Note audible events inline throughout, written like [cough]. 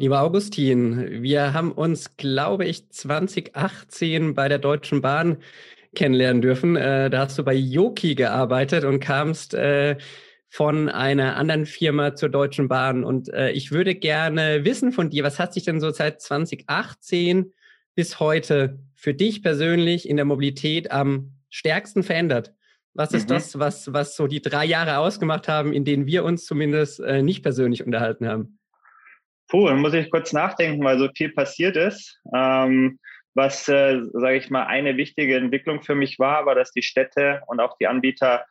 Lieber Augustin, wir haben uns, glaube ich, 2018 bei der Deutschen Bahn kennenlernen dürfen. Äh, da hast du bei Yoki gearbeitet und kamst äh, von einer anderen Firma zur Deutschen Bahn. Und äh, ich würde gerne wissen von dir, was hat sich denn so seit 2018 bis heute für dich persönlich in der Mobilität am stärksten verändert? Was ist mhm. das, was, was so die drei Jahre ausgemacht haben, in denen wir uns zumindest äh, nicht persönlich unterhalten haben? Puh, dann muss ich kurz nachdenken, weil so viel passiert ist. Ähm, was, äh, sage ich mal, eine wichtige Entwicklung für mich war, war, dass die Städte und auch die Anbieter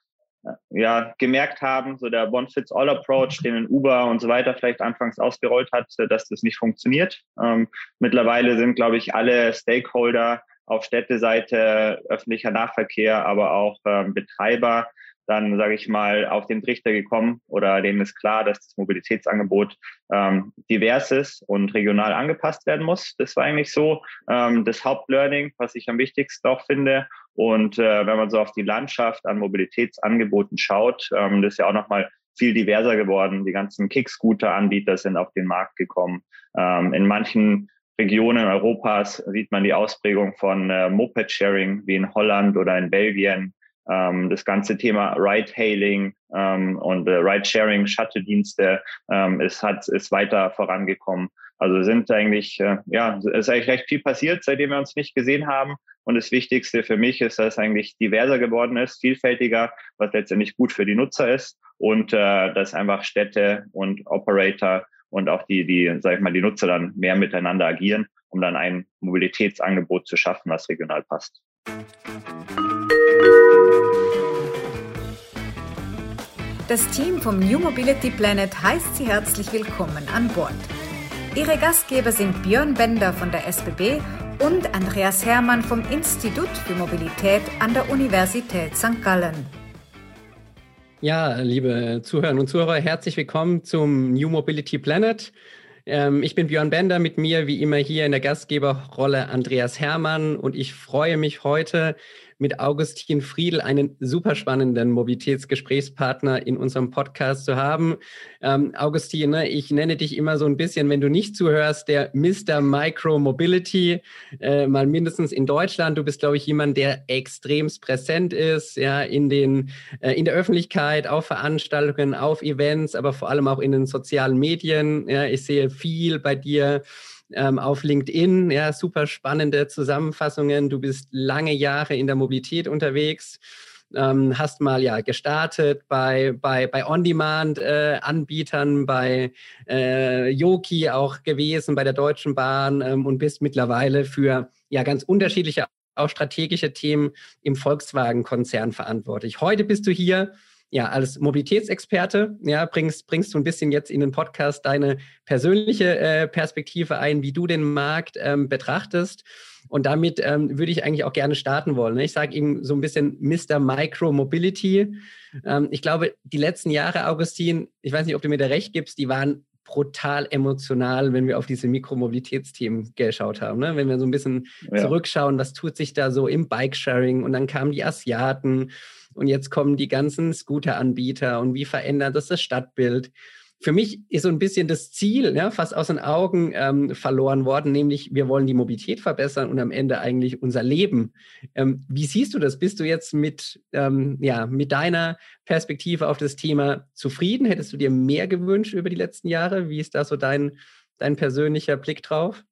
äh, ja gemerkt haben, so der One-Fits-All-Approach, den Uber und so weiter vielleicht anfangs ausgerollt hat, äh, dass das nicht funktioniert. Ähm, mittlerweile sind, glaube ich, alle Stakeholder auf Städteseite, öffentlicher Nahverkehr, aber auch ähm, Betreiber dann, sage ich mal, auf den Trichter gekommen oder denen ist klar, dass das Mobilitätsangebot ähm, divers ist und regional angepasst werden muss. Das war eigentlich so ähm, das Hauptlearning, was ich am wichtigsten auch finde. Und äh, wenn man so auf die Landschaft an Mobilitätsangeboten schaut, ähm, das ist ja auch nochmal viel diverser geworden. Die ganzen Kick-Scooter-Anbieter sind auf den Markt gekommen. Ähm, in manchen Regionen Europas sieht man die Ausprägung von äh, Moped-Sharing wie in Holland oder in Belgien ähm, das ganze Thema Ride-Hailing ähm, und äh, Ride-Sharing, Shuttle-Dienste ähm, hat, ist weiter vorangekommen. Also sind eigentlich, äh, ja, ist eigentlich recht viel passiert, seitdem wir uns nicht gesehen haben. Und das Wichtigste für mich ist, dass es eigentlich diverser geworden ist, vielfältiger, was letztendlich gut für die Nutzer ist und äh, dass einfach Städte und Operator und auch die, die, sag ich mal, die Nutzer dann mehr miteinander agieren, um dann ein Mobilitätsangebot zu schaffen, was regional passt. Das Team vom New Mobility Planet heißt Sie herzlich willkommen an Bord. Ihre Gastgeber sind Björn Bender von der SBB und Andreas Hermann vom Institut für Mobilität an der Universität St. Gallen. Ja, liebe Zuhörerinnen und Zuhörer, herzlich willkommen zum New Mobility Planet. Ähm, ich bin Björn Bender, mit mir wie immer hier in der Gastgeberrolle Andreas Hermann und ich freue mich heute mit Augustin Friedl einen super spannenden Mobilitätsgesprächspartner in unserem Podcast zu haben. Ähm, Augustin, ne, ich nenne dich immer so ein bisschen, wenn du nicht zuhörst, der Mr. Micro Mobility, äh, mal mindestens in Deutschland. Du bist, glaube ich, jemand, der extremst präsent ist, ja, in den, äh, in der Öffentlichkeit, auf Veranstaltungen, auf Events, aber vor allem auch in den sozialen Medien. Ja, ich sehe viel bei dir ähm, auf LinkedIn. Ja, super spannende Zusammenfassungen. Du bist lange Jahre in der Mobilität unterwegs. Ähm, hast mal ja gestartet bei, bei, bei On-Demand-Anbietern, äh, bei äh, Yoki auch gewesen, bei der Deutschen Bahn ähm, und bist mittlerweile für ja ganz unterschiedliche auch strategische Themen im Volkswagen-Konzern verantwortlich. Heute bist du hier ja, als Mobilitätsexperte, ja, bringst, bringst du ein bisschen jetzt in den Podcast deine persönliche äh, Perspektive ein, wie du den Markt ähm, betrachtest. Und damit ähm, würde ich eigentlich auch gerne starten wollen. Ne? Ich sage ihm so ein bisschen Mr. Micro Mobility. Ähm, ich glaube, die letzten Jahre, Augustin, ich weiß nicht, ob du mir da recht gibst, die waren brutal emotional, wenn wir auf diese Mikromobilitätsthemen geschaut haben. Ne? Wenn wir so ein bisschen ja. zurückschauen, was tut sich da so im Bike-Sharing und dann kamen die Asiaten und jetzt kommen die ganzen Scooter-Anbieter und wie verändert das das Stadtbild? Für mich ist so ein bisschen das Ziel ja, fast aus den Augen ähm, verloren worden, nämlich wir wollen die Mobilität verbessern und am Ende eigentlich unser Leben. Ähm, wie siehst du das? Bist du jetzt mit, ähm, ja, mit deiner Perspektive auf das Thema zufrieden? Hättest du dir mehr gewünscht über die letzten Jahre? Wie ist da so dein, dein persönlicher Blick drauf?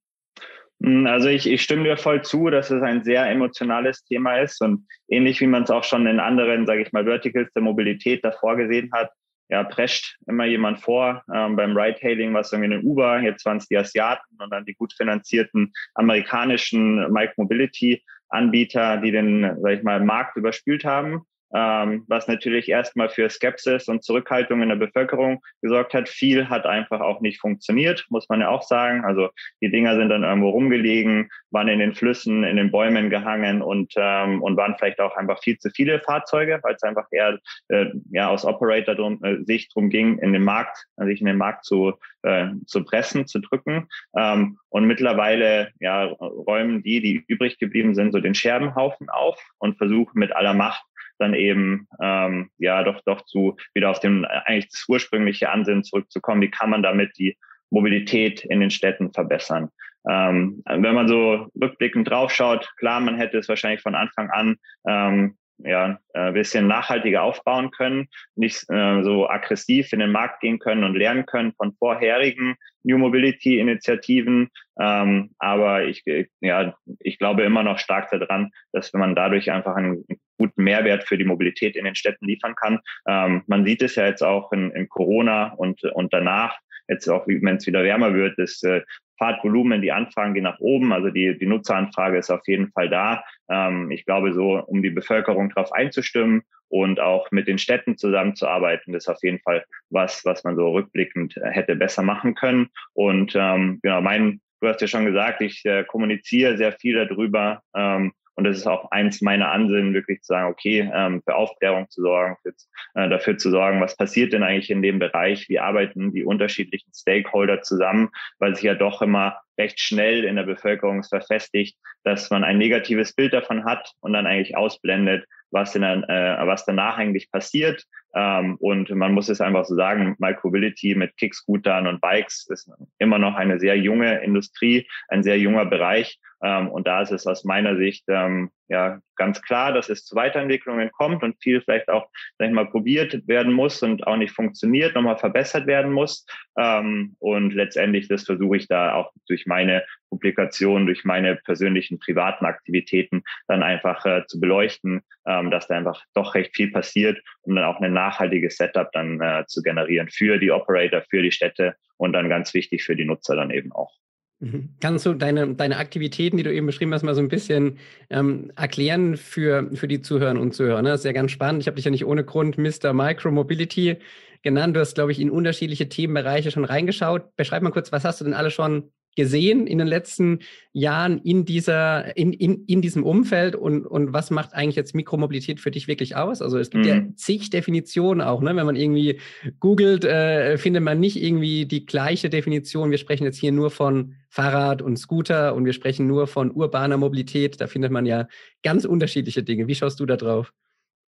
Hm, also ich, ich stimme dir voll zu, dass es ein sehr emotionales Thema ist und ähnlich wie man es auch schon in anderen, sage ich mal, Verticals der Mobilität davor gesehen hat, ja, prescht immer jemand vor. Ähm, beim Ride-Hailing was irgendwie ein Uber, jetzt waren es die Asiaten und dann die gut finanzierten amerikanischen Mike-Mobility-Anbieter, die den, sag ich mal, Markt überspült haben ähm, was natürlich erstmal für Skepsis und Zurückhaltung in der Bevölkerung gesorgt hat. Viel hat einfach auch nicht funktioniert, muss man ja auch sagen. Also die Dinger sind dann irgendwo rumgelegen, waren in den Flüssen, in den Bäumen gehangen und, ähm, und waren vielleicht auch einfach viel zu viele Fahrzeuge, weil es einfach eher äh, ja, aus Operator-Sicht äh, drum ging, in den Markt, sich in den Markt zu, äh, zu pressen, zu drücken. Ähm, und mittlerweile ja, räumen die, die übrig geblieben sind, so den Scherbenhaufen auf und versuchen mit aller Macht dann eben ähm, ja doch doch zu wieder auf dem eigentlich das ursprüngliche Ansinnen zurückzukommen. Wie kann man damit die Mobilität in den Städten verbessern. Ähm, wenn man so rückblickend draufschaut, klar, man hätte es wahrscheinlich von Anfang an ähm, ja, ein bisschen nachhaltiger aufbauen können, nicht äh, so aggressiv in den Markt gehen können und lernen können von vorherigen New Mobility Initiativen. Ähm, aber ich, ja, ich glaube immer noch stark daran, dass man dadurch einfach einen guten Mehrwert für die Mobilität in den Städten liefern kann. Ähm, man sieht es ja jetzt auch in, in Corona und, und danach, jetzt auch, wenn es wieder wärmer wird, das äh, Fahrtvolumen, die Anfragen gehen nach oben. Also die, die Nutzeranfrage ist auf jeden Fall da. Ähm, ich glaube, so um die Bevölkerung darauf einzustimmen und auch mit den Städten zusammenzuarbeiten, das ist auf jeden Fall was, was man so rückblickend hätte besser machen können. Und ähm, genau, mein, du hast ja schon gesagt, ich äh, kommuniziere sehr viel darüber. Ähm, und das ist auch eins meiner Ansinnen, wirklich zu sagen, okay, ähm, für Aufklärung zu sorgen, für, äh, dafür zu sorgen, was passiert denn eigentlich in dem Bereich, wie arbeiten die unterschiedlichen Stakeholder zusammen, weil sich ja doch immer recht schnell in der Bevölkerung verfestigt, dass man ein negatives Bild davon hat und dann eigentlich ausblendet, was, in der, äh, was danach eigentlich passiert. Ähm, und man muss es einfach so sagen, Microbility mit Kickscootern und Bikes ist immer noch eine sehr junge Industrie, ein sehr junger Bereich. Ähm, und da ist es aus meiner Sicht ähm, ja ganz klar, dass es zu Weiterentwicklungen kommt und viel vielleicht auch, sag ich mal, probiert werden muss und auch nicht funktioniert, nochmal verbessert werden muss. Ähm, und letztendlich, das versuche ich da auch durch meine Publikation, durch meine persönlichen privaten Aktivitäten dann einfach äh, zu beleuchten, ähm, dass da einfach doch recht viel passiert, um dann auch ein nachhaltiges Setup dann äh, zu generieren für die Operator, für die Städte und dann ganz wichtig für die Nutzer dann eben auch. Mhm. Kannst du deine, deine Aktivitäten, die du eben beschrieben hast, mal so ein bisschen ähm, erklären für, für die Zuhörer und Zuhörer? Ne? Das ist ja ganz spannend. Ich habe dich ja nicht ohne Grund Mr. Micro Mobility genannt. Du hast, glaube ich, in unterschiedliche Themenbereiche schon reingeschaut. Beschreib mal kurz, was hast du denn alle schon gesehen in den letzten Jahren in, dieser, in, in, in diesem Umfeld und, und was macht eigentlich jetzt Mikromobilität für dich wirklich aus? Also es gibt mhm. ja zig Definitionen auch, ne? wenn man irgendwie googelt, äh, findet man nicht irgendwie die gleiche Definition. Wir sprechen jetzt hier nur von Fahrrad und Scooter und wir sprechen nur von urbaner Mobilität. Da findet man ja ganz unterschiedliche Dinge. Wie schaust du da drauf?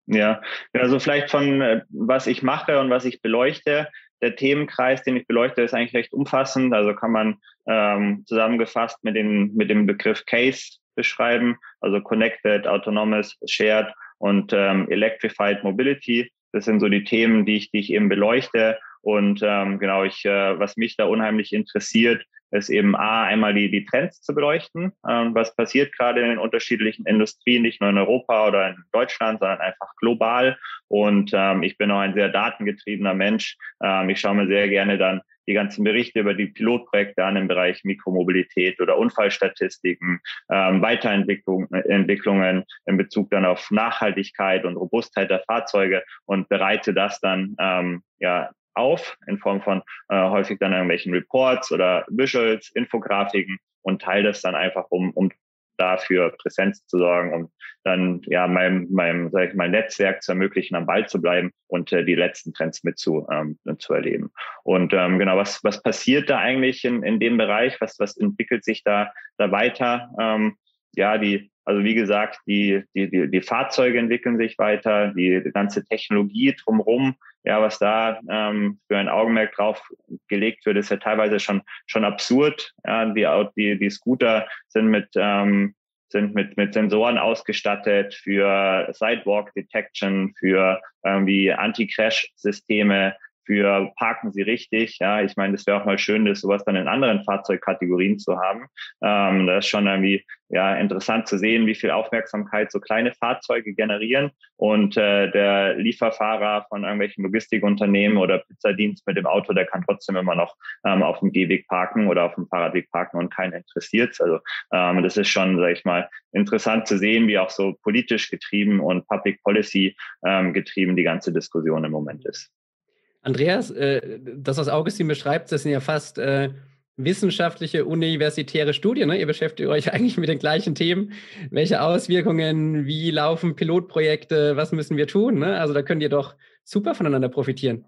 Ja, also vielleicht von äh, was ich mache und was ich beleuchte der Themenkreis, den ich beleuchte, ist eigentlich recht umfassend. Also kann man ähm, zusammengefasst mit, den, mit dem Begriff Case beschreiben, also Connected, Autonomous, Shared und ähm, Electrified Mobility. Das sind so die Themen, die ich, die ich eben beleuchte. Und ähm, genau, ich, äh, was mich da unheimlich interessiert, ist eben A, einmal die, die Trends zu beleuchten. Ähm, was passiert gerade in den unterschiedlichen Industrien, nicht nur in Europa oder in Deutschland, sondern einfach global. Und ähm, ich bin auch ein sehr datengetriebener Mensch. Ähm, ich schaue mir sehr gerne dann die ganzen Berichte über die Pilotprojekte an im Bereich Mikromobilität oder Unfallstatistiken, ähm, Weiterentwicklungen in Bezug dann auf Nachhaltigkeit und Robustheit der Fahrzeuge und bereite das dann ähm, ja auf in Form von äh, häufig dann irgendwelchen Reports oder Visuals, Infografiken und teile das dann einfach, um, um dafür Präsenz zu sorgen, um dann ja meinem, meinem sag ich mal, Netzwerk zu ermöglichen, am Ball zu bleiben und äh, die letzten Trends mit zu, ähm, zu erleben. Und ähm, genau, was, was passiert da eigentlich in, in dem Bereich? Was, was entwickelt sich da, da weiter? Ähm, ja, die, also wie gesagt, die, die, die, die Fahrzeuge entwickeln sich weiter, die, die ganze Technologie drumherum ja, was da ähm, für ein Augenmerk drauf gelegt wird, ist ja teilweise schon schon absurd. Ja, die, die, die Scooter sind mit ähm, sind mit, mit Sensoren ausgestattet für Sidewalk Detection, für irgendwie Anti-Crash-Systeme, für parken Sie richtig. Ja, ich meine, das wäre auch mal schön, das sowas dann in anderen Fahrzeugkategorien zu haben. Ähm, das ist schon irgendwie ja interessant zu sehen, wie viel Aufmerksamkeit so kleine Fahrzeuge generieren und äh, der Lieferfahrer von irgendwelchen Logistikunternehmen oder Pizzadienst mit dem Auto, der kann trotzdem immer noch ähm, auf dem Gehweg parken oder auf dem Fahrradweg parken und keinen interessiert. Also ähm, das ist schon, sage ich mal, interessant zu sehen, wie auch so politisch getrieben und Public Policy ähm, getrieben die ganze Diskussion im Moment ist. Andreas, äh, das, was Augustin beschreibt, das sind ja fast äh, wissenschaftliche, universitäre Studien. Ne? Ihr beschäftigt euch [laughs] eigentlich mit den gleichen Themen. Welche Auswirkungen, wie laufen Pilotprojekte, was müssen wir tun? Ne? Also da könnt ihr doch super voneinander profitieren.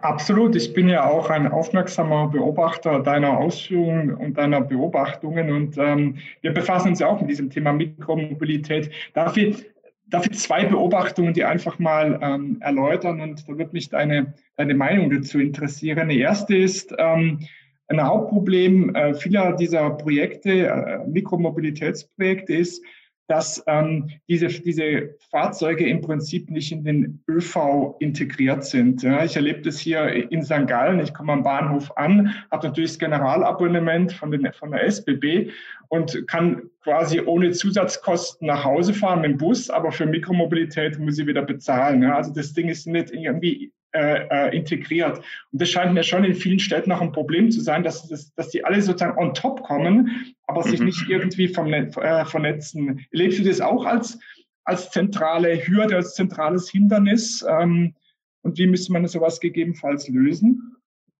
Absolut. Ich bin ja auch ein aufmerksamer Beobachter deiner Ausführungen und deiner Beobachtungen und ähm, wir befassen uns ja auch mit diesem Thema Mikromobilität. Darf ich darf ich zwei Beobachtungen, die einfach mal ähm, erläutern und da wird mich deine, deine Meinung dazu interessieren. Die erste ist, ähm, ein Hauptproblem äh, vieler dieser Projekte, äh, Mikromobilitätsprojekte ist, dass ähm, diese, diese Fahrzeuge im Prinzip nicht in den ÖV integriert sind. Ja, ich erlebe das hier in St. Gallen. Ich komme am Bahnhof an, habe natürlich das Generalabonnement von, den, von der SBB und kann quasi ohne Zusatzkosten nach Hause fahren mit dem Bus, aber für Mikromobilität muss ich wieder bezahlen. Ja, also das Ding ist nicht irgendwie äh, äh, integriert. Und das scheint mir schon in vielen Städten noch ein Problem zu sein, dass, das, dass die alle sozusagen on top kommen, aber sich mhm. nicht irgendwie vom Net, äh, vernetzen. Erlebst du das auch als, als zentrale Hürde, als zentrales Hindernis? Ähm, und wie müsste man sowas gegebenenfalls lösen?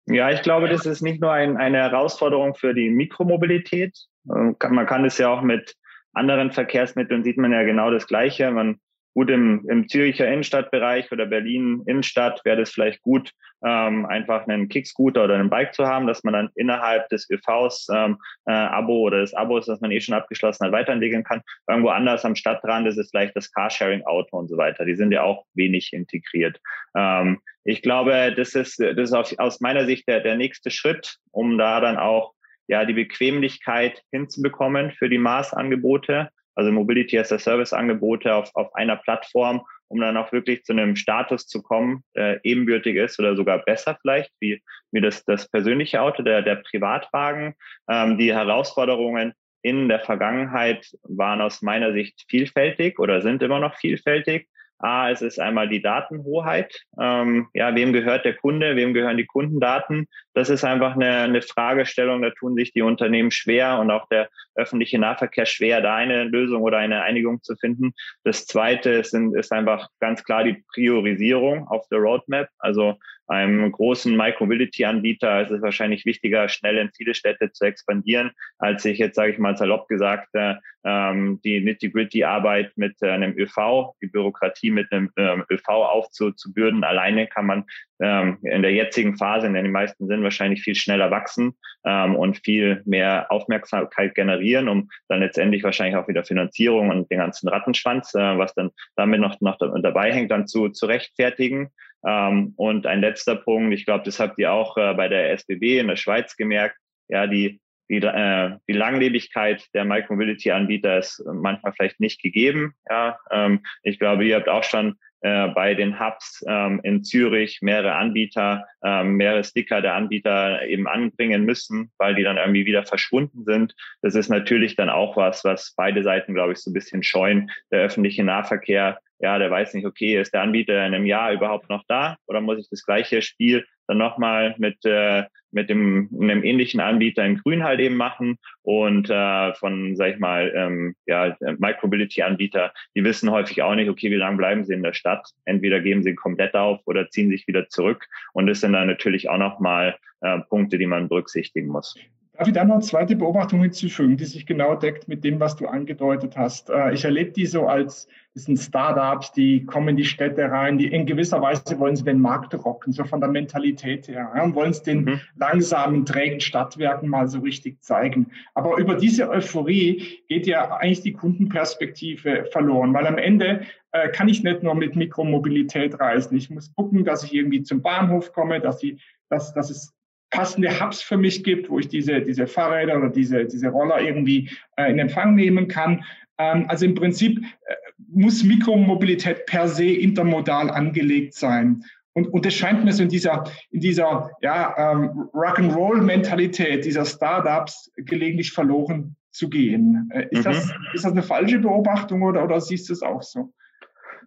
Ja, ich glaube, das ist nicht nur ein, eine Herausforderung für die Mikromobilität. Äh, man kann es ja auch mit anderen Verkehrsmitteln sieht man ja genau das Gleiche. Man gut im, im Züricher Innenstadtbereich oder Berlin Innenstadt wäre das vielleicht gut, ähm, einfach einen Kickscooter oder einen Bike zu haben, dass man dann innerhalb des ÖVs ähm, äh, Abo oder des Abos, das man eh schon abgeschlossen hat, weiterentwickeln kann. Irgendwo anders am Stadtrand ist es vielleicht das Carsharing-Auto und so weiter. Die sind ja auch wenig integriert. Ähm, ich glaube, das ist, das ist aus, aus meiner Sicht der, der nächste Schritt, um da dann auch ja die Bequemlichkeit hinzubekommen für die Maßangebote also Mobility as a Service Angebote auf, auf einer Plattform, um dann auch wirklich zu einem Status zu kommen, der ebenbürtig ist oder sogar besser vielleicht, wie, wie das, das persönliche Auto, der, der Privatwagen. Ähm, die Herausforderungen in der Vergangenheit waren aus meiner Sicht vielfältig oder sind immer noch vielfältig. A, es ist einmal die Datenhoheit. Ähm, ja, wem gehört der Kunde? Wem gehören die Kundendaten? Das ist einfach eine, eine Fragestellung. Da tun sich die Unternehmen schwer und auch der öffentliche Nahverkehr schwer, da eine Lösung oder eine Einigung zu finden. Das zweite ist, ist einfach ganz klar die Priorisierung auf der Roadmap. Also einem großen Micromobility-Anbieter ist es wahrscheinlich wichtiger, schnell in viele Städte zu expandieren, als sich jetzt, sage ich mal salopp gesagt, äh, ähm, die Nitty-Gritty-Arbeit mit äh, einem ÖV, die Bürokratie mit einem ähm, ÖV aufzubürden. Alleine kann man ähm, in der jetzigen Phase, in der die meisten sind, wahrscheinlich viel schneller wachsen ähm, und viel mehr Aufmerksamkeit generieren, um dann letztendlich wahrscheinlich auch wieder Finanzierung und den ganzen Rattenschwanz, äh, was dann damit noch, noch dabei hängt, dann zu, zu rechtfertigen. Ähm, und ein letzter Punkt, ich glaube, das habt ihr auch äh, bei der SBB in der Schweiz gemerkt, ja, die, die, äh, die Langlebigkeit der Micromobility-Anbieter ist manchmal vielleicht nicht gegeben. Ja, ähm, ich glaube, ihr habt auch schon äh, bei den Hubs ähm, in Zürich mehrere Anbieter, ähm, mehrere Sticker der Anbieter eben anbringen müssen, weil die dann irgendwie wieder verschwunden sind. Das ist natürlich dann auch was, was beide Seiten, glaube ich, so ein bisschen scheuen. Der öffentliche Nahverkehr ja, der weiß nicht, okay, ist der Anbieter in einem Jahr überhaupt noch da oder muss ich das gleiche Spiel dann nochmal mit, äh, mit dem, einem ähnlichen Anbieter in Grün halt eben machen und äh, von, sag ich mal, ähm, ja, Micromobility-Anbieter, die wissen häufig auch nicht, okay, wie lange bleiben sie in der Stadt? Entweder geben sie komplett auf oder ziehen sich wieder zurück und das sind dann natürlich auch nochmal äh, Punkte, die man berücksichtigen muss. Darf ich da noch eine zweite Beobachtung hinzufügen, die sich genau deckt mit dem, was du angedeutet hast? Äh, ich erlebe die so als, das sind Startups, die kommen in die Städte rein, die in gewisser Weise wollen sie den Markt rocken, so von der Mentalität her, und wollen es den mhm. langsamen, trägen Stadtwerken mal so richtig zeigen. Aber über diese Euphorie geht ja eigentlich die Kundenperspektive verloren, weil am Ende äh, kann ich nicht nur mit Mikromobilität reisen. Ich muss gucken, dass ich irgendwie zum Bahnhof komme, dass, ich, dass, dass es passende Hubs für mich gibt, wo ich diese, diese Fahrräder oder diese, diese Roller irgendwie äh, in Empfang nehmen kann. Ähm, also im Prinzip äh, muss Mikromobilität per se intermodal angelegt sein. Und, und das scheint mir so in dieser, in dieser ja, ähm, Rock'n'Roll-Mentalität dieser Startups gelegentlich verloren zu gehen. Äh, ist, mhm. das, ist das eine falsche Beobachtung oder, oder siehst du es auch so?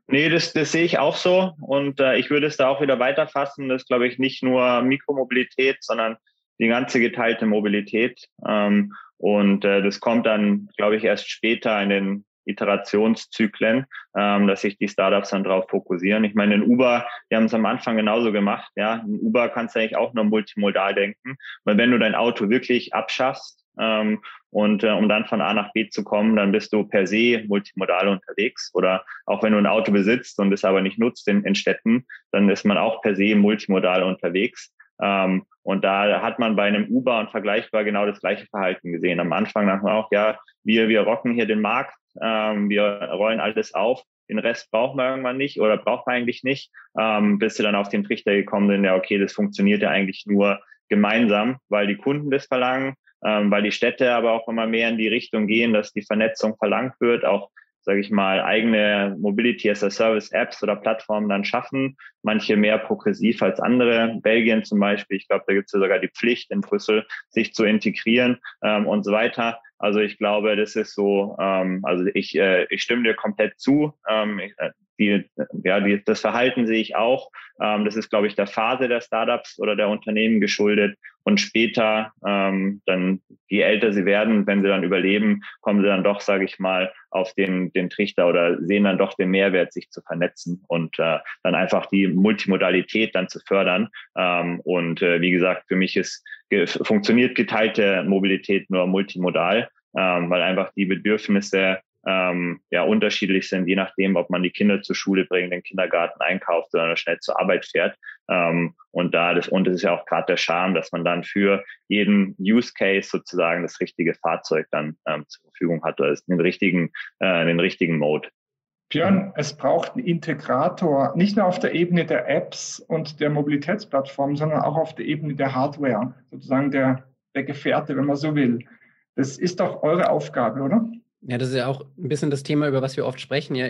Nee, das, das sehe ich auch so. Und äh, ich würde es da auch wieder weiterfassen. Das ist, glaube ich, nicht nur Mikromobilität, sondern die ganze geteilte Mobilität. Ähm, und äh, das kommt dann, glaube ich, erst später in den Iterationszyklen, ähm, dass sich die Startups dann darauf fokussieren. Ich meine, in Uber, die haben es am Anfang genauso gemacht. Ja, in Uber kannst du eigentlich auch nur multimodal denken, weil wenn du dein Auto wirklich abschaffst ähm, und äh, um dann von A nach B zu kommen, dann bist du per se multimodal unterwegs. Oder auch wenn du ein Auto besitzt und es aber nicht nutzt in, in Städten, dann ist man auch per se multimodal unterwegs. Ähm, und da hat man bei einem Uber und vergleichbar genau das gleiche Verhalten gesehen. Am Anfang dachte man auch, ja, wir, wir rocken hier den Markt, ähm, wir rollen alles auf, den Rest braucht man irgendwann nicht oder braucht man eigentlich nicht, ähm, bis sie dann auf den Trichter gekommen sind, ja, okay, das funktioniert ja eigentlich nur, gemeinsam, weil die Kunden das verlangen, ähm, weil die Städte aber auch immer mehr in die Richtung gehen, dass die Vernetzung verlangt wird, auch sage ich mal, eigene Mobility as a Service Apps oder Plattformen dann schaffen. Manche mehr progressiv als andere. Belgien zum Beispiel, ich glaube, da gibt es ja sogar die Pflicht in Brüssel, sich zu integrieren ähm, und so weiter. Also ich glaube, das ist so, ähm, also ich, äh, ich stimme dir komplett zu. Ähm, ich, äh, die, ja, die, das Verhalten sehe ich auch. Ähm, das ist, glaube ich, der Phase der Startups oder der Unternehmen geschuldet. Und später, ähm, dann, je älter sie werden, wenn sie dann überleben, kommen sie dann doch, sage ich mal, auf den, den Trichter oder sehen dann doch den Mehrwert, sich zu vernetzen und äh, dann einfach die Multimodalität dann zu fördern. Ähm, und äh, wie gesagt, für mich ist funktioniert geteilte Mobilität nur multimodal, ähm, weil einfach die Bedürfnisse ähm, ja unterschiedlich sind, je nachdem, ob man die Kinder zur Schule bringt, den Kindergarten einkauft oder schnell zur Arbeit fährt. Ähm, und da das und das ist ja auch gerade der Charme, dass man dann für jeden Use Case sozusagen das richtige Fahrzeug dann ähm, zur Verfügung hat oder den richtigen äh, den richtigen Mode. Björn, es braucht einen Integrator, nicht nur auf der Ebene der Apps und der Mobilitätsplattform, sondern auch auf der Ebene der Hardware, sozusagen der, der Gefährte, wenn man so will. Das ist doch eure Aufgabe, oder? Ja, das ist ja auch ein bisschen das Thema, über was wir oft sprechen. Ja,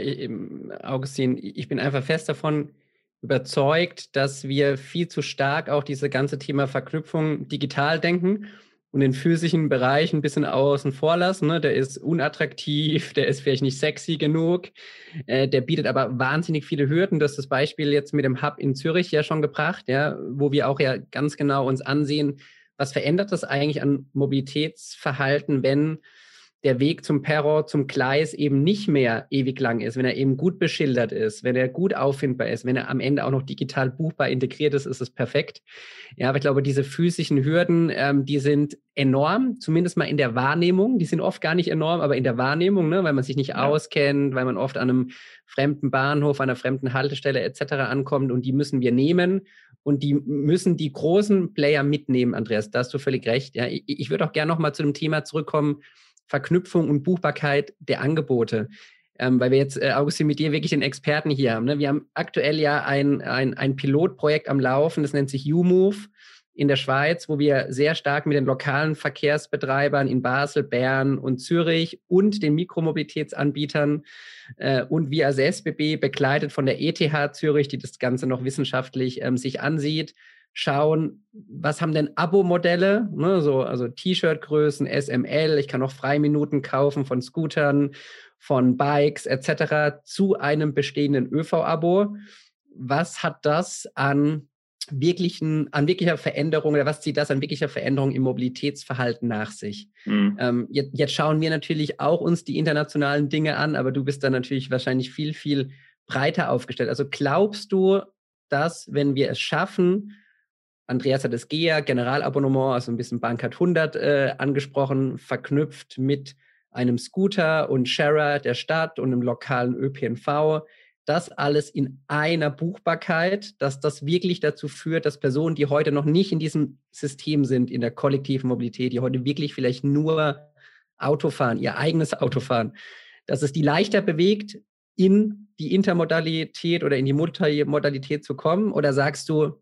Augustin, ich bin einfach fest davon überzeugt, dass wir viel zu stark auch diese ganze Thema Verknüpfung digital denken und den physischen Bereich ein bisschen außen vor lassen. Ne? Der ist unattraktiv, der ist vielleicht nicht sexy genug, äh, der bietet aber wahnsinnig viele Hürden. Das ist das Beispiel jetzt mit dem Hub in Zürich ja schon gebracht, ja, wo wir auch ja ganz genau uns ansehen, was verändert das eigentlich an Mobilitätsverhalten, wenn der Weg zum Perron, zum Gleis eben nicht mehr ewig lang ist, wenn er eben gut beschildert ist, wenn er gut auffindbar ist, wenn er am Ende auch noch digital buchbar integriert ist, ist es perfekt. Ja, aber ich glaube, diese physischen Hürden, ähm, die sind enorm, zumindest mal in der Wahrnehmung. Die sind oft gar nicht enorm, aber in der Wahrnehmung, ne, weil man sich nicht ja. auskennt, weil man oft an einem fremden Bahnhof, an einer fremden Haltestelle etc. ankommt und die müssen wir nehmen und die müssen die großen Player mitnehmen, Andreas. Da hast du völlig recht. Ja, ich, ich würde auch gerne noch mal zu dem Thema zurückkommen, Verknüpfung und Buchbarkeit der Angebote. Ähm, weil wir jetzt, äh, Augustin, mit dir wirklich den Experten hier haben. Ne? Wir haben aktuell ja ein, ein, ein Pilotprojekt am Laufen, das nennt sich UMove in der Schweiz, wo wir sehr stark mit den lokalen Verkehrsbetreibern in Basel, Bern und Zürich und den Mikromobilitätsanbietern äh, und als SBB begleitet von der ETH Zürich, die das Ganze noch wissenschaftlich ähm, sich ansieht, schauen, was haben denn Abo-Modelle, ne, so, also T-Shirt-Größen, SML, ich kann auch Freiminuten kaufen von Scootern, von Bikes etc. zu einem bestehenden ÖV-Abo. Was hat das an wirklichen, an wirklicher Veränderung oder was zieht das an wirklicher Veränderung im Mobilitätsverhalten nach sich? Mhm. Ähm, jetzt, jetzt schauen wir natürlich auch uns die internationalen Dinge an, aber du bist da natürlich wahrscheinlich viel, viel breiter aufgestellt. Also glaubst du, dass wenn wir es schaffen, Andreas hat das GEA, Generalabonnement, also ein bisschen Bankart 100 äh, angesprochen, verknüpft mit einem Scooter und Sharer der Stadt und einem lokalen ÖPNV. Das alles in einer Buchbarkeit, dass das wirklich dazu führt, dass Personen, die heute noch nicht in diesem System sind, in der kollektiven Mobilität, die heute wirklich vielleicht nur Auto fahren, ihr eigenes Auto fahren, dass es die leichter bewegt, in die Intermodalität oder in die Multimodalität zu kommen? Oder sagst du,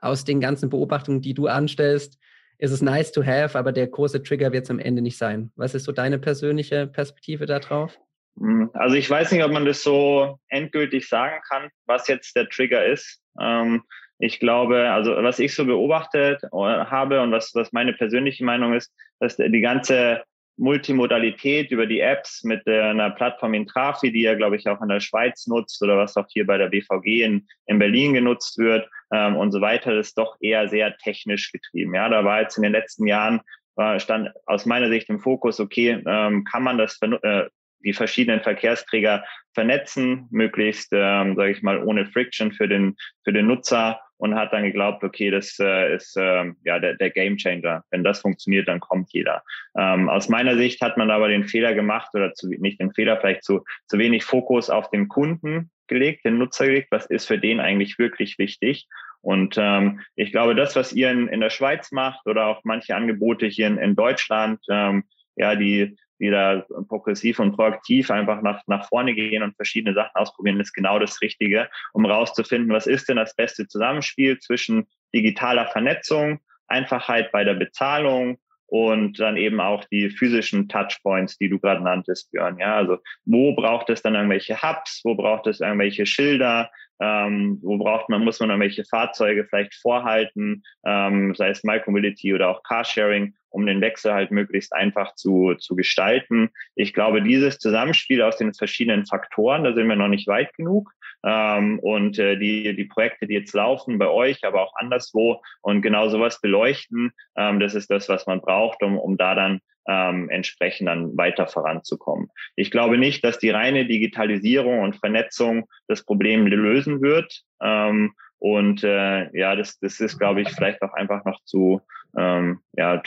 aus den ganzen Beobachtungen, die du anstellst, ist es nice to have, aber der große Trigger wird es am Ende nicht sein. Was ist so deine persönliche Perspektive darauf? Hm, also ich weiß nicht, ob man das so endgültig sagen kann, was jetzt der Trigger ist. Ähm, ich glaube, also was ich so beobachtet äh, habe und was, was meine persönliche Meinung ist, dass die ganze Multimodalität über die Apps mit einer Plattform Intrafi, die ja, glaube ich, auch in der Schweiz nutzt oder was auch hier bei der BVG in, in Berlin genutzt wird ähm, und so weiter, ist doch eher sehr technisch getrieben. Ja, da war jetzt in den letzten Jahren, war, stand aus meiner Sicht im Fokus, okay, ähm, kann man das, äh, die verschiedenen Verkehrsträger vernetzen, möglichst, ähm, sage ich mal, ohne Friction für den, für den Nutzer und hat dann geglaubt, okay, das äh, ist äh, ja der, der Game Changer. Wenn das funktioniert, dann kommt jeder. Ähm, aus meiner Sicht hat man aber den Fehler gemacht oder zu, nicht den Fehler, vielleicht zu, zu wenig Fokus auf den Kunden gelegt, den Nutzer gelegt. Was ist für den eigentlich wirklich wichtig? Und ähm, ich glaube, das, was ihr in, in der Schweiz macht oder auch manche Angebote hier in, in Deutschland, ähm, ja, die die da progressiv und proaktiv einfach nach, nach vorne gehen und verschiedene Sachen ausprobieren, ist genau das Richtige, um rauszufinden, was ist denn das beste Zusammenspiel zwischen digitaler Vernetzung Einfachheit bei der Bezahlung und dann eben auch die physischen Touchpoints, die du gerade nanntest, Björn. Ja, also wo braucht es dann irgendwelche Hubs, wo braucht es irgendwelche Schilder, ähm, wo braucht man, muss man irgendwelche Fahrzeuge vielleicht vorhalten, ähm, sei es Micromobility oder auch Carsharing, um den Wechsel halt möglichst einfach zu, zu gestalten. Ich glaube, dieses Zusammenspiel aus den verschiedenen Faktoren, da sind wir noch nicht weit genug. Ähm, und äh, die, die Projekte, die jetzt laufen bei euch, aber auch anderswo und genau sowas beleuchten, ähm, das ist das, was man braucht, um, um da dann ähm, entsprechend dann weiter voranzukommen. Ich glaube nicht, dass die reine Digitalisierung und Vernetzung das Problem lösen wird. Ähm, und äh, ja, das, das ist, glaube ich, vielleicht auch einfach noch zu, ähm, ja,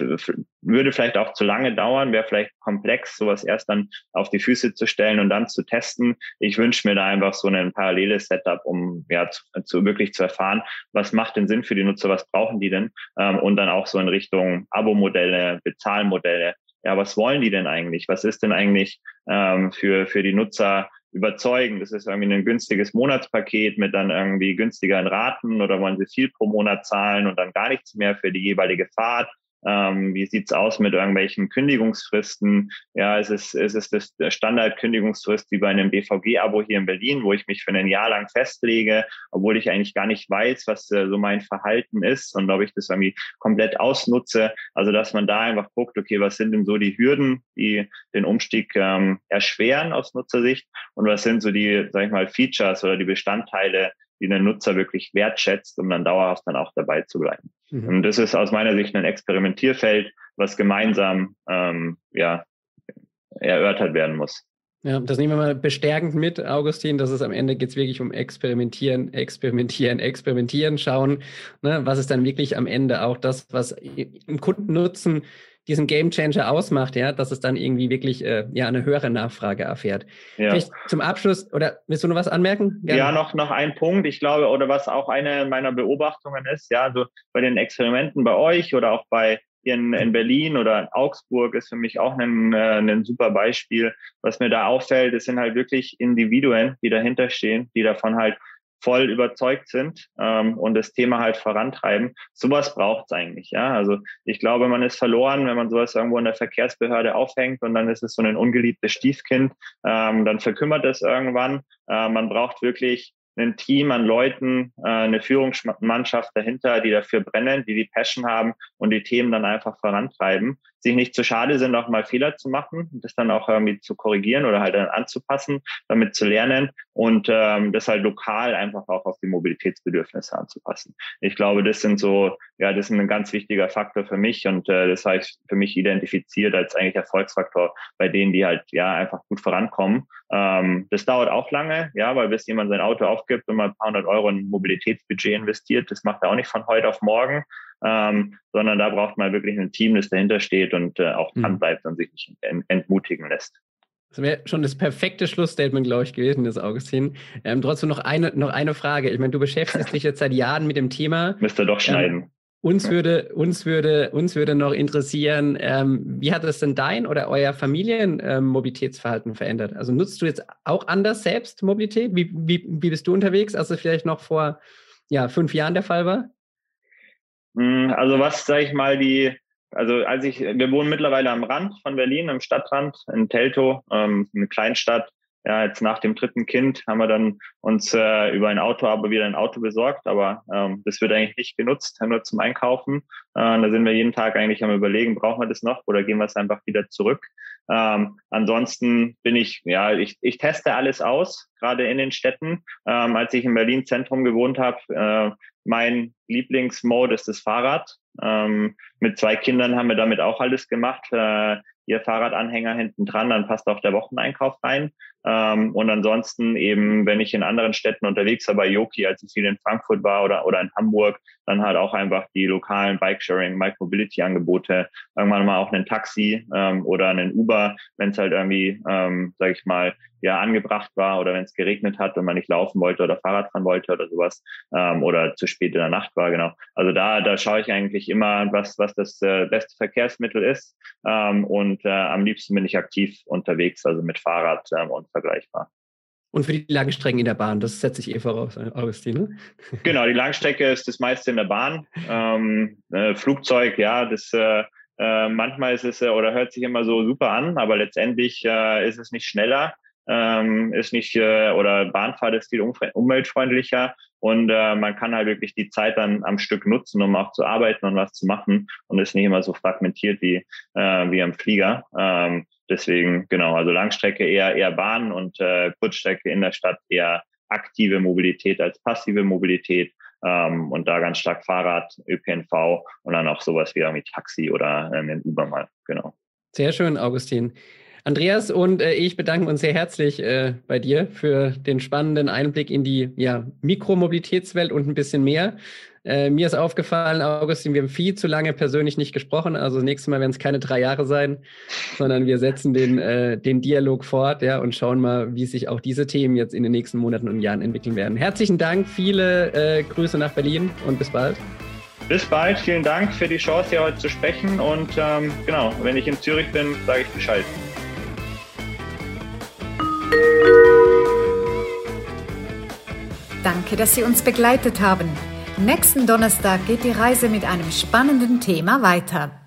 würde vielleicht auch zu lange dauern, wäre vielleicht komplex, sowas erst dann auf die Füße zu stellen und dann zu testen. Ich wünsche mir da einfach so ein paralleles Setup, um ja zu, zu wirklich zu erfahren, was macht denn Sinn für die Nutzer, was brauchen die denn? Ähm, und dann auch so in Richtung Abo-Modelle, Bezahlmodelle. Ja, was wollen die denn eigentlich? Was ist denn eigentlich ähm, für, für die Nutzer überzeugen. Das ist irgendwie ein günstiges Monatspaket mit dann irgendwie günstigeren Raten oder wollen sie viel pro Monat zahlen und dann gar nichts mehr für die jeweilige Fahrt ähm, wie sieht's aus mit irgendwelchen Kündigungsfristen? Ja, es ist, es ist das Standardkündigungsfrist wie bei einem BVG-Abo hier in Berlin, wo ich mich für ein Jahr lang festlege, obwohl ich eigentlich gar nicht weiß, was äh, so mein Verhalten ist und ob ich das irgendwie komplett ausnutze. Also, dass man da einfach guckt, okay, was sind denn so die Hürden, die den Umstieg ähm, erschweren aus Nutzersicht und was sind so die, sag ich mal, Features oder die Bestandteile, die der Nutzer wirklich wertschätzt, um dann dauerhaft dann auch dabei zu bleiben. Mhm. Und das ist aus meiner Sicht ein Experimentierfeld, was gemeinsam ähm, ja, erörtert werden muss. Ja, das nehmen wir mal bestärkend mit, Augustin, dass es am Ende geht es wirklich um Experimentieren, Experimentieren, Experimentieren, schauen, ne, was ist dann wirklich am Ende auch das, was im Kundennutzen diesen Gamechanger ausmacht, ja, dass es dann irgendwie wirklich äh, ja eine höhere Nachfrage erfährt. Ja. Vielleicht zum Abschluss, oder willst du noch was anmerken? Gerne. Ja, noch, noch ein Punkt, ich glaube, oder was auch eine meiner Beobachtungen ist, ja, so bei den Experimenten bei euch oder auch bei in, in Berlin oder in Augsburg ist für mich auch ein, äh, ein super Beispiel. Was mir da auffällt, es sind halt wirklich Individuen, die dahinter stehen, die davon halt voll überzeugt sind ähm, und das Thema halt vorantreiben. Sowas braucht es eigentlich, ja. Also ich glaube, man ist verloren, wenn man sowas irgendwo in der Verkehrsbehörde aufhängt und dann ist es so ein ungeliebtes Stiefkind, ähm, dann verkümmert es irgendwann. Äh, man braucht wirklich ein Team an Leuten, äh, eine Führungsmannschaft dahinter, die dafür brennen, die die Passion haben und die Themen dann einfach vorantreiben sich nicht zu schade sind, auch mal Fehler zu machen, das dann auch irgendwie zu korrigieren oder halt dann anzupassen, damit zu lernen und ähm, das halt lokal einfach auch auf die Mobilitätsbedürfnisse anzupassen. Ich glaube, das sind so, ja, das ist ein ganz wichtiger Faktor für mich und äh, das habe ich für mich identifiziert als eigentlich Erfolgsfaktor bei denen, die halt ja einfach gut vorankommen. Ähm, das dauert auch lange, ja, weil bis jemand sein Auto aufgibt und mal ein paar hundert Euro in Mobilitätsbudget investiert, das macht er auch nicht von heute auf morgen ähm, sondern da braucht man wirklich ein Team, das dahinter steht und äh, auch dran mhm. bleibt und sich nicht entmutigen lässt. Das wäre schon das perfekte Schlussstatement, glaube ich, gewesen, das Augustin. Ähm, trotzdem noch eine, noch eine Frage. Ich meine, du beschäftigst [laughs] dich jetzt seit Jahren mit dem Thema. Müsste doch ähm, schneiden. Uns würde, uns würde, uns würde noch interessieren, ähm, wie hat es denn dein oder euer Familienmobilitätsverhalten ähm, verändert? Also nutzt du jetzt auch anders selbst Mobilität? Wie, wie, wie bist du unterwegs, als es vielleicht noch vor ja, fünf Jahren der Fall war? Hm, also was, sage ich mal, die, also als ich, wir wohnen mittlerweile am Rand von Berlin, im Stadtrand, in Teltow, ähm, eine Kleinstadt. Ja, jetzt nach dem dritten Kind haben wir dann uns äh, über ein Auto aber wieder ein Auto besorgt, aber ähm, das wird eigentlich nicht genutzt, nur zum Einkaufen. Äh, da sind wir jeden Tag eigentlich am überlegen, brauchen wir das noch oder gehen wir es einfach wieder zurück. Ähm, ansonsten bin ich, ja, ich, ich teste alles aus, gerade in den Städten. Ähm, als ich in Berlin Zentrum gewohnt habe, äh, mein Lieblingsmode ist das Fahrrad. Ähm, mit zwei Kindern haben wir damit auch alles gemacht. Äh, ihr Fahrradanhänger hinten dran, dann passt auch der Wocheneinkauf rein. Ähm, und ansonsten eben, wenn ich in anderen Städten unterwegs war, bei Yoki, als ich viel in Frankfurt war oder, oder in Hamburg, dann halt auch einfach die lokalen Bike-Sharing, Bike-Mobility-Angebote, irgendwann mal auch ein Taxi ähm, oder einen Uber, wenn es halt irgendwie, ähm, sage ich mal, ja angebracht war oder wenn es geregnet hat und man nicht laufen wollte oder Fahrrad fahren wollte oder sowas ähm, oder zu spät in der Nacht war, genau. Also da, da schaue ich eigentlich immer, was, was das äh, beste Verkehrsmittel ist ähm, und äh, am liebsten bin ich aktiv unterwegs, also mit Fahrrad ähm, und vergleichbar. Und für die Langstrecken in der Bahn, das setze ich eh voraus, Augustin. Ne? Genau, die Langstrecke ist das meiste in der Bahn. Ähm, äh, Flugzeug, ja, das äh, äh, manchmal ist es äh, oder hört sich immer so super an, aber letztendlich äh, ist es nicht schneller, ähm, ist nicht äh, oder Bahnfahrt ist viel umweltfreundlicher und äh, man kann halt wirklich die Zeit dann am Stück nutzen, um auch zu arbeiten und was zu machen und ist nicht immer so fragmentiert wie äh, wie am Flieger. Ähm, deswegen genau, also Langstrecke eher eher Bahn und äh, Kurzstrecke in der Stadt eher aktive Mobilität als passive Mobilität ähm, und da ganz stark Fahrrad, ÖPNV und dann auch sowas wie irgendwie Taxi oder ähm, ein Uber mal, genau. Sehr schön, Augustin. Andreas und äh, ich bedanken uns sehr herzlich äh, bei dir für den spannenden Einblick in die ja, Mikromobilitätswelt und ein bisschen mehr. Äh, mir ist aufgefallen, Augustin, wir haben viel zu lange persönlich nicht gesprochen. Also das nächste Mal werden es keine drei Jahre sein, sondern wir setzen den, äh, den Dialog fort ja, und schauen mal, wie sich auch diese Themen jetzt in den nächsten Monaten und Jahren entwickeln werden. Herzlichen Dank, viele äh, Grüße nach Berlin und bis bald. Bis bald, vielen Dank für die Chance, hier heute zu sprechen. Und ähm, genau, wenn ich in Zürich bin, sage ich Bescheid. Danke, dass Sie uns begleitet haben. Nächsten Donnerstag geht die Reise mit einem spannenden Thema weiter.